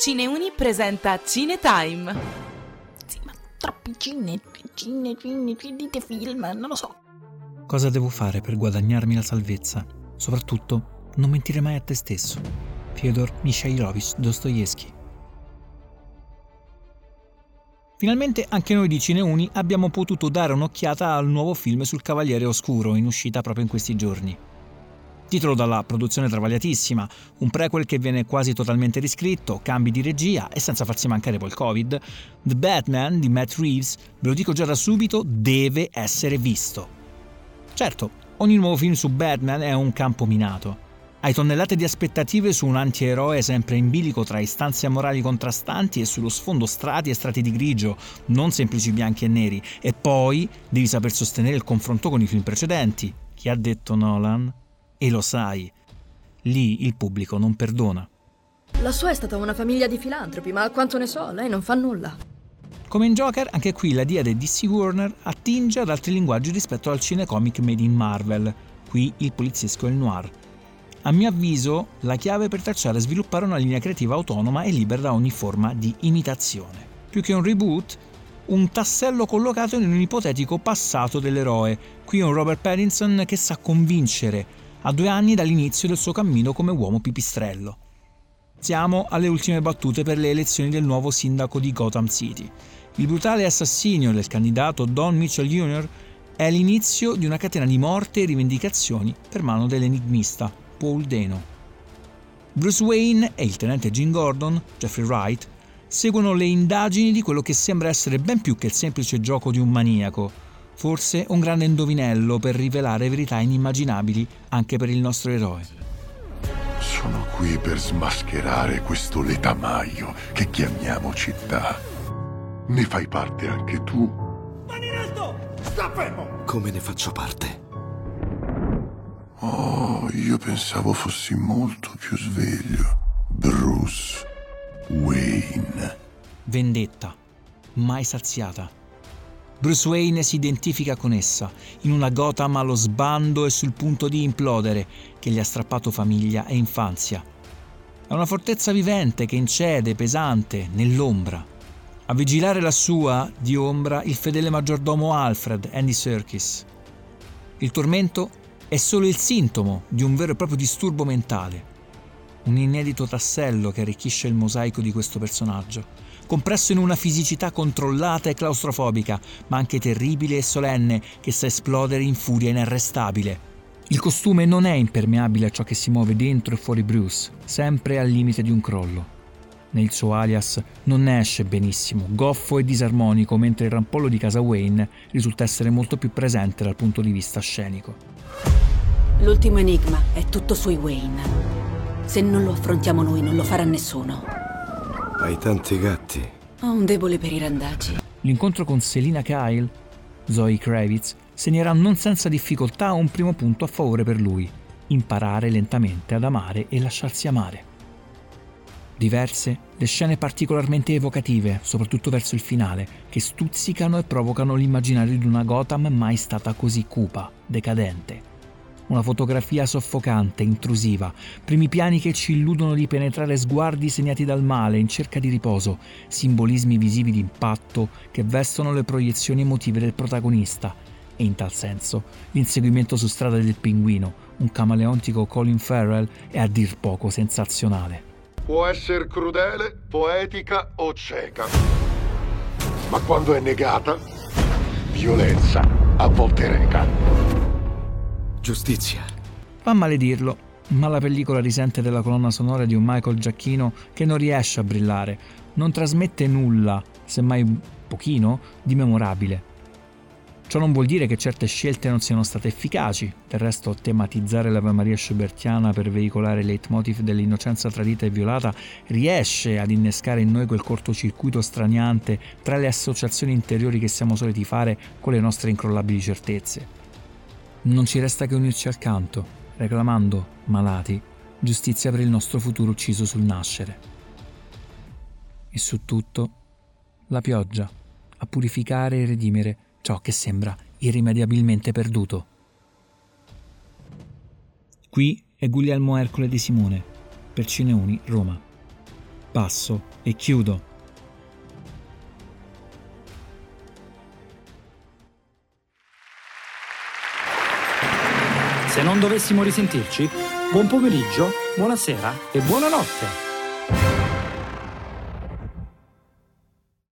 Cineuni presenta Cinetime. Sì, ma troppi cine, cine, cine, dite film, non lo so. Cosa devo fare per guadagnarmi la salvezza? Soprattutto, non mentire mai a te stesso. Fyodor Mikhailovich Dostoevsky. Finalmente anche noi di Cineuni abbiamo potuto dare un'occhiata al nuovo film sul Cavaliere Oscuro in uscita proprio in questi giorni. Titolo dalla produzione travagliatissima, un prequel che viene quasi totalmente riscritto, cambi di regia e senza farsi mancare poi il Covid, The Batman di Matt Reeves, ve lo dico già da subito, deve essere visto. Certo, ogni nuovo film su Batman è un campo minato. Hai tonnellate di aspettative su un antieroe sempre in bilico tra istanze morali contrastanti e sullo sfondo strati e strati di grigio, non semplici bianchi e neri, e poi devi saper sostenere il confronto con i film precedenti. Chi ha detto Nolan? E lo sai, lì il pubblico non perdona. La sua è stata una famiglia di filantropi, ma a quanto ne so, lei non fa nulla. Come in Joker, anche qui la dia di DC Warner attinge ad altri linguaggi rispetto al cinecomic made in Marvel. Qui il poliziesco e il noir. A mio avviso, la chiave per tracciare e sviluppare una linea creativa autonoma e libera da ogni forma di imitazione. Più che un reboot, un tassello collocato in un ipotetico passato dell'eroe. Qui un Robert Pattinson che sa convincere a due anni dall'inizio del suo cammino come uomo pipistrello. Siamo alle ultime battute per le elezioni del nuovo sindaco di Gotham City. Il brutale assassinio del candidato Don Mitchell Jr. è l'inizio di una catena di morte e rivendicazioni per mano dell'enigmista Paul Dano. Bruce Wayne e il tenente Jim Gordon, Jeffrey Wright, seguono le indagini di quello che sembra essere ben più che il semplice gioco di un maniaco, Forse un grande indovinello per rivelare verità inimmaginabili anche per il nostro eroe. Sono qui per smascherare questo letamaio che chiamiamo città. Ne fai parte anche tu? Mani in alto! Sta fermo! Come ne faccio parte? Oh, io pensavo fossi molto più sveglio. Bruce Wayne. Vendetta, mai saziata Bruce Wayne si identifica con essa, in una Gotham allo sbando e sul punto di implodere, che gli ha strappato famiglia e infanzia. È una fortezza vivente che incede, pesante, nell'ombra. A vigilare la sua, di ombra, il fedele maggiordomo Alfred, Andy Serkis. Il tormento è solo il sintomo di un vero e proprio disturbo mentale, un inedito tassello che arricchisce il mosaico di questo personaggio compresso in una fisicità controllata e claustrofobica, ma anche terribile e solenne, che sa esplodere in furia inarrestabile. Il costume non è impermeabile a ciò che si muove dentro e fuori Bruce, sempre al limite di un crollo. Nel suo alias non ne esce benissimo, goffo e disarmonico, mentre il rampollo di casa Wayne risulta essere molto più presente dal punto di vista scenico. L'ultimo enigma è tutto sui Wayne. Se non lo affrontiamo noi, non lo farà nessuno. Hai tanti gatti. Ho un debole per i randaggi. L'incontro con Selina Kyle, Zoe Kravitz, segnerà non senza difficoltà un primo punto a favore per lui. Imparare lentamente ad amare e lasciarsi amare. Diverse, le scene particolarmente evocative, soprattutto verso il finale, che stuzzicano e provocano l'immaginario di una Gotham mai stata così cupa, decadente una fotografia soffocante, intrusiva, primi piani che ci illudono di penetrare sguardi segnati dal male in cerca di riposo, simbolismi visivi di impatto che vestono le proiezioni emotive del protagonista e in tal senso l'inseguimento su strada del pinguino, un camaleontico Colin Farrell, è a dir poco sensazionale. Può essere crudele, poetica o cieca, ma quando è negata, violenza a volte reca. Giustizia. Fa male dirlo, ma la pellicola risente della colonna sonora di un Michael Giacchino che non riesce a brillare, non trasmette nulla, semmai un pochino, di memorabile. Ciò non vuol dire che certe scelte non siano state efficaci, del resto tematizzare l'Ave Maria Schubertiana per veicolare il leitmotiv dell'innocenza tradita e violata riesce ad innescare in noi quel cortocircuito straniante tra le associazioni interiori che siamo soliti fare con le nostre incrollabili certezze. Non ci resta che unirci al canto, reclamando, malati, giustizia per il nostro futuro ucciso sul nascere. E su tutto, la pioggia, a purificare e redimere ciò che sembra irrimediabilmente perduto. Qui è Guglielmo Ercole di Simone, per Cineuni Roma. Passo e chiudo. Se non dovessimo risentirci, buon pomeriggio, buonasera e buonanotte.